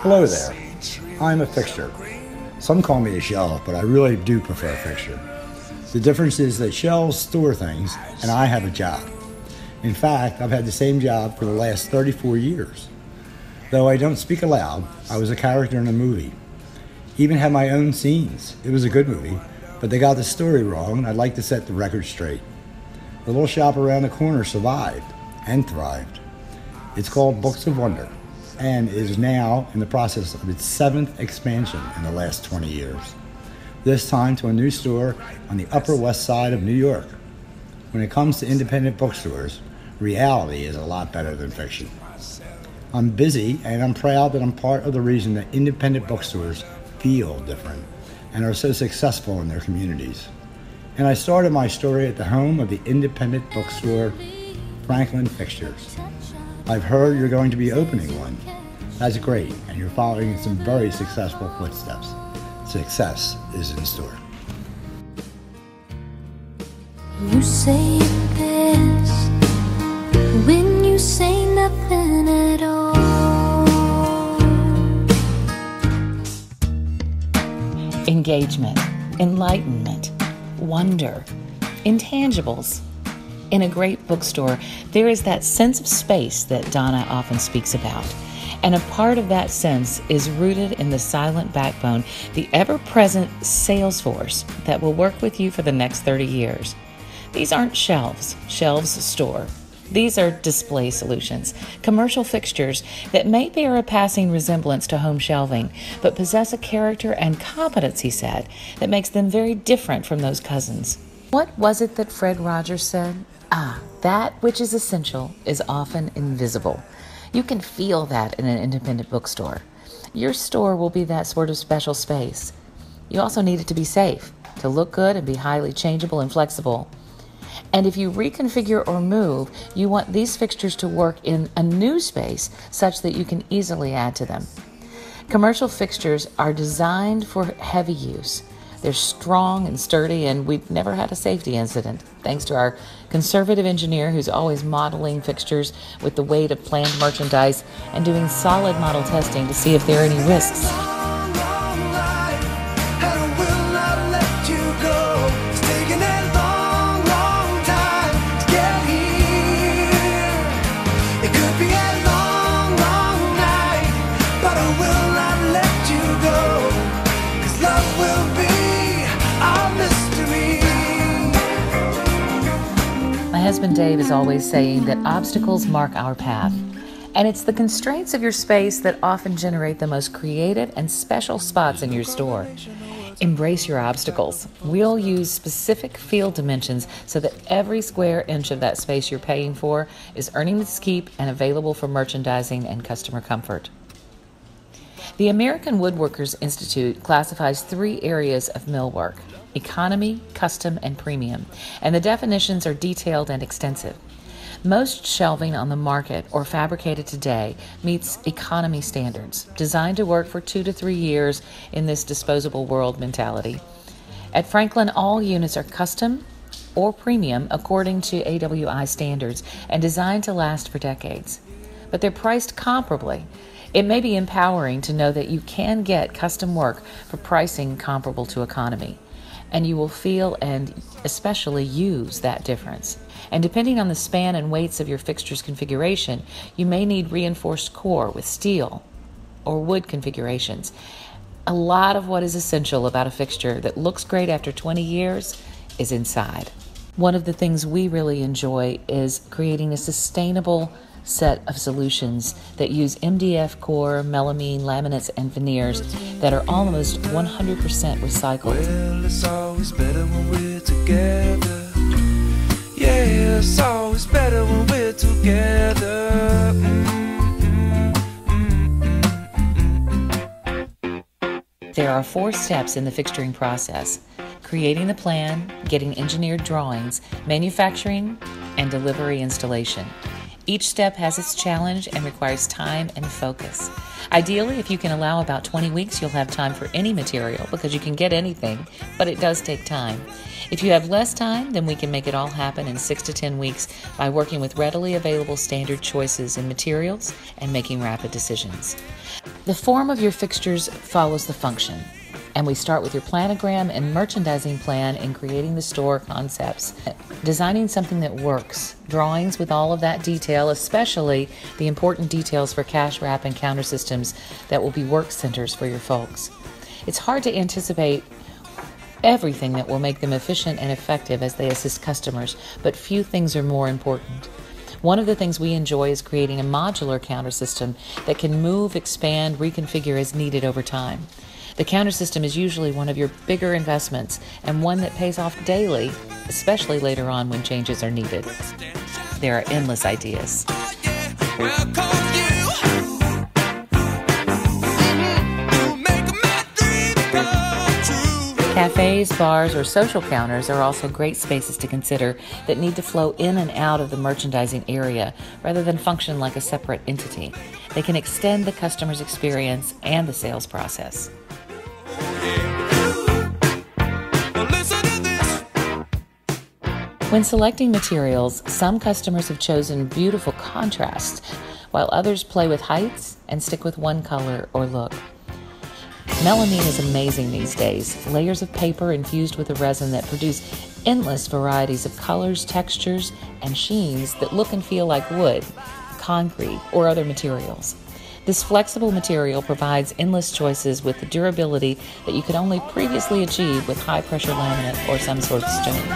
Hello there. I'm a fixture. Some call me a shelf, but I really do prefer a fixture. The difference is that shelves store things, and I have a job. In fact, I've had the same job for the last 34 years. Though I don't speak aloud, I was a character in a movie. Even had my own scenes. It was a good movie, but they got the story wrong, and I'd like to set the record straight. The little shop around the corner survived and thrived. It's called Books of Wonder and is now in the process of its seventh expansion in the last 20 years. This time to a new store on the Upper West Side of New York. When it comes to independent bookstores, reality is a lot better than fiction. I'm busy and I'm proud that I'm part of the reason that independent bookstores feel different and are so successful in their communities. And I started my story at the home of the independent bookstore Franklin Fixtures. I've heard you're going to be opening one. That's great, and you're following in some very successful footsteps. Success is in store. You say it best when you say nothing at all. Engagement, enlightenment, wonder, intangibles. In a great bookstore, there is that sense of space that Donna often speaks about. And a part of that sense is rooted in the silent backbone, the ever present sales force that will work with you for the next 30 years. These aren't shelves, shelves store. These are display solutions, commercial fixtures that may bear a passing resemblance to home shelving, but possess a character and competency set that makes them very different from those cousins. What was it that Fred Rogers said? Ah, that which is essential is often invisible. You can feel that in an independent bookstore. Your store will be that sort of special space. You also need it to be safe, to look good and be highly changeable and flexible. And if you reconfigure or move, you want these fixtures to work in a new space such that you can easily add to them. Commercial fixtures are designed for heavy use. They're strong and sturdy, and we've never had a safety incident, thanks to our conservative engineer who's always modeling fixtures with the weight of planned merchandise and doing solid model testing to see if there are any risks. Husband Dave is always saying that obstacles mark our path. And it's the constraints of your space that often generate the most creative and special spots in your store. Embrace your obstacles. We'll use specific field dimensions so that every square inch of that space you're paying for is earning its keep and available for merchandising and customer comfort. The American Woodworkers Institute classifies three areas of millwork economy, custom, and premium, and the definitions are detailed and extensive. Most shelving on the market or fabricated today meets economy standards, designed to work for two to three years in this disposable world mentality. At Franklin, all units are custom or premium according to AWI standards and designed to last for decades. But they're priced comparably. It may be empowering to know that you can get custom work for pricing comparable to economy and you will feel and especially use that difference. And depending on the span and weights of your fixture's configuration, you may need reinforced core with steel or wood configurations. A lot of what is essential about a fixture that looks great after 20 years is inside. One of the things we really enjoy is creating a sustainable set of solutions that use MDF core, melamine, laminates, and veneers that are almost 100% recycled. Well, it's always better when we're together. Yeah, it's always better when we're together. There are four steps in the fixturing process creating the plan, getting engineered drawings, manufacturing, and delivery installation. Each step has its challenge and requires time and focus. Ideally, if you can allow about 20 weeks, you'll have time for any material because you can get anything, but it does take time. If you have less time, then we can make it all happen in 6 to 10 weeks by working with readily available standard choices in materials and making rapid decisions. The form of your fixtures follows the function, and we start with your planogram and merchandising plan in creating the store concepts, designing something that works, drawings with all of that detail, especially the important details for cash wrap and counter systems that will be work centers for your folks. It's hard to anticipate everything that will make them efficient and effective as they assist customers, but few things are more important. One of the things we enjoy is creating a modular counter system that can move, expand, reconfigure as needed over time. The counter system is usually one of your bigger investments and one that pays off daily, especially later on when changes are needed. There are endless ideas. Cafes, bars, or social counters are also great spaces to consider that need to flow in and out of the merchandising area rather than function like a separate entity. They can extend the customer's experience and the sales process. When selecting materials, some customers have chosen beautiful contrasts, while others play with heights and stick with one color or look. Melamine is amazing these days. Layers of paper infused with a resin that produce endless varieties of colors, textures, and sheens that look and feel like wood, concrete, or other materials. This flexible material provides endless choices with the durability that you could only previously achieve with high pressure laminate or some sort of stone.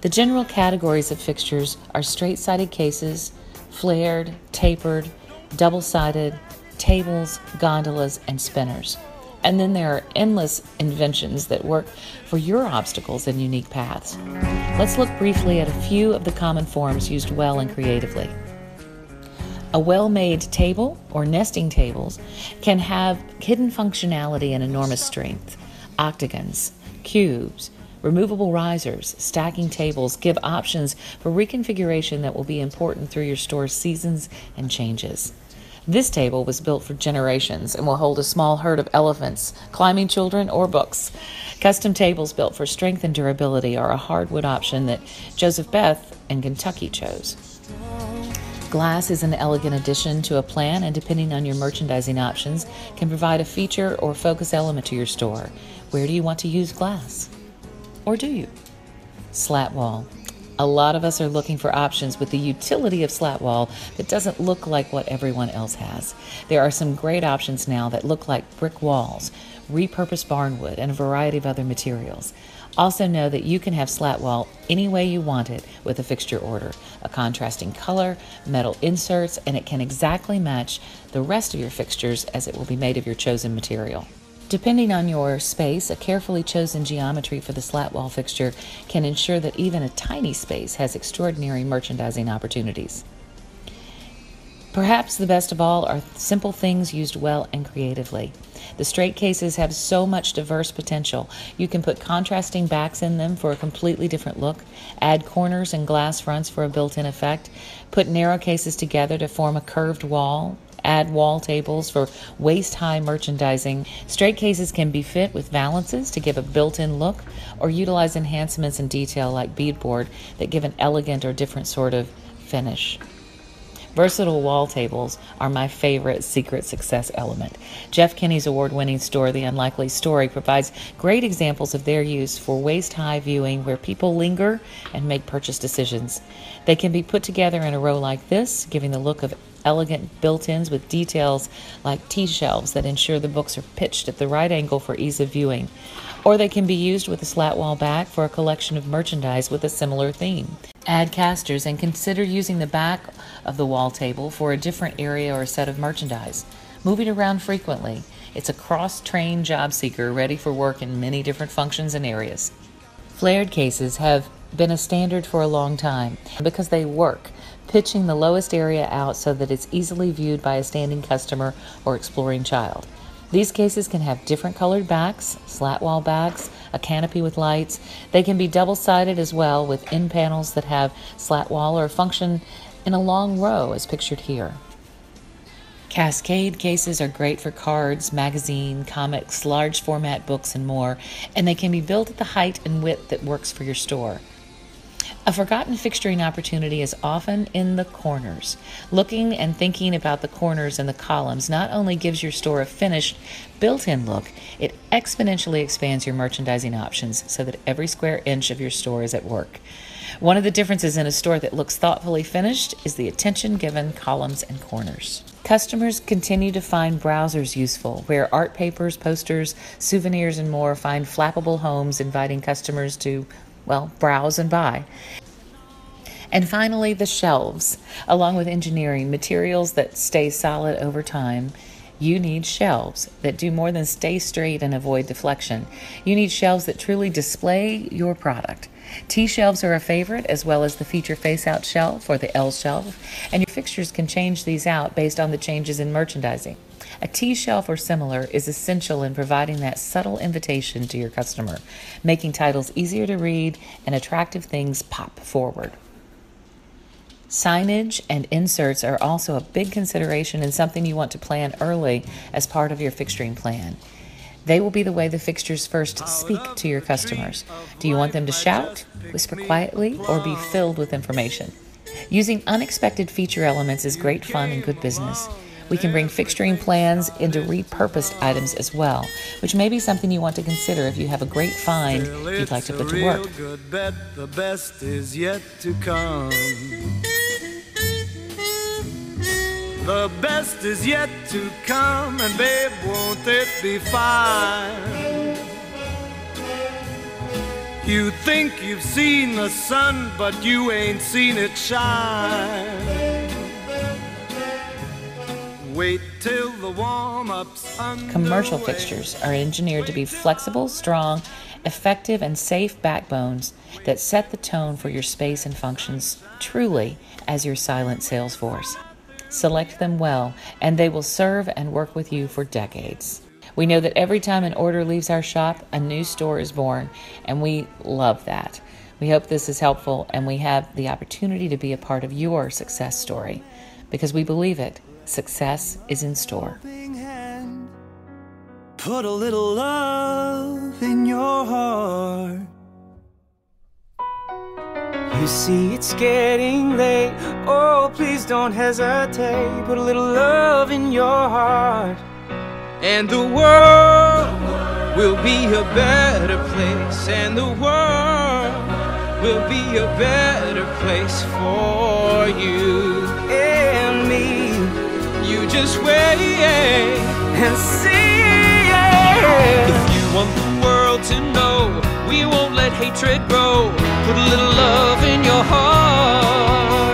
The general categories of fixtures are straight sided cases, flared, tapered, double sided, tables, gondolas, and spinners. And then there are endless inventions that work for your obstacles and unique paths. Let's look briefly at a few of the common forms used well and creatively. A well made table or nesting tables can have hidden functionality and enormous strength. Octagons, cubes, removable risers, stacking tables give options for reconfiguration that will be important through your store's seasons and changes. This table was built for generations and will hold a small herd of elephants, climbing children, or books. Custom tables built for strength and durability are a hardwood option that Joseph Beth in Kentucky chose. Glass is an elegant addition to a plan, and depending on your merchandising options, can provide a feature or focus element to your store. Where do you want to use glass? Or do you? Slat wall. A lot of us are looking for options with the utility of slat wall that doesn't look like what everyone else has. There are some great options now that look like brick walls, repurposed barnwood, and a variety of other materials. Also, know that you can have slat wall any way you want it with a fixture order a contrasting color, metal inserts, and it can exactly match the rest of your fixtures as it will be made of your chosen material. Depending on your space, a carefully chosen geometry for the slat wall fixture can ensure that even a tiny space has extraordinary merchandising opportunities. Perhaps the best of all are simple things used well and creatively. The straight cases have so much diverse potential. You can put contrasting backs in them for a completely different look, add corners and glass fronts for a built in effect, put narrow cases together to form a curved wall, add wall tables for waist high merchandising. Straight cases can be fit with valances to give a built in look, or utilize enhancements and detail like beadboard that give an elegant or different sort of finish. Versatile wall tables are my favorite secret success element. Jeff Kinney's award winning store, The Unlikely Story, provides great examples of their use for waist high viewing where people linger and make purchase decisions. They can be put together in a row like this, giving the look of elegant built ins with details like T shelves that ensure the books are pitched at the right angle for ease of viewing. Or they can be used with a slat wall back for a collection of merchandise with a similar theme. Add casters and consider using the back of the wall table for a different area or set of merchandise. Move it around frequently. It's a cross trained job seeker ready for work in many different functions and areas. Flared cases have been a standard for a long time because they work pitching the lowest area out so that it's easily viewed by a standing customer or exploring child. These cases can have different colored backs, slat wall backs, a canopy with lights. They can be double sided as well with end panels that have slat wall or function in a long row as pictured here. Cascade cases are great for cards, magazine, comics, large format books, and more, and they can be built at the height and width that works for your store. A forgotten fixturing opportunity is often in the corners. Looking and thinking about the corners and the columns not only gives your store a finished, built in look, it exponentially expands your merchandising options so that every square inch of your store is at work. One of the differences in a store that looks thoughtfully finished is the attention given columns and corners. Customers continue to find browsers useful, where art papers, posters, souvenirs, and more find flappable homes inviting customers to well, browse and buy. And finally, the shelves. Along with engineering, materials that stay solid over time, you need shelves that do more than stay straight and avoid deflection. You need shelves that truly display your product. T shelves are a favorite, as well as the feature face out shelf or the L shelf, and your fixtures can change these out based on the changes in merchandising. A T shelf or similar is essential in providing that subtle invitation to your customer, making titles easier to read and attractive things pop forward. Signage and inserts are also a big consideration and something you want to plan early as part of your fixturing plan. They will be the way the fixtures first speak to your customers. Do you want them to shout, whisper quietly, or be filled with information? Using unexpected feature elements is great fun and good business. We can bring fixturing plans into repurposed items as well, which may be something you want to consider if you have a great find you'd like to put to work. The best is yet to come. The best is yet to come, and babe, won't it be fine? You think you've seen the sun, but you ain't seen it shine. Wait till the warm-ups Commercial fixtures are engineered to be flexible, strong, effective, and safe backbones that set the tone for your space and functions truly as your silent sales force. Select them well, and they will serve and work with you for decades. We know that every time an order leaves our shop, a new store is born, and we love that. We hope this is helpful and we have the opportunity to be a part of your success story because we believe it. Success is in store. Put a little love in your heart. You see, it's getting late. Oh, please don't hesitate. Put a little love in your heart. And the world will be a better place. And the world will be a better place for you. Just wait and see. If you want the world to know, we won't let hatred grow. Put a little love in your heart,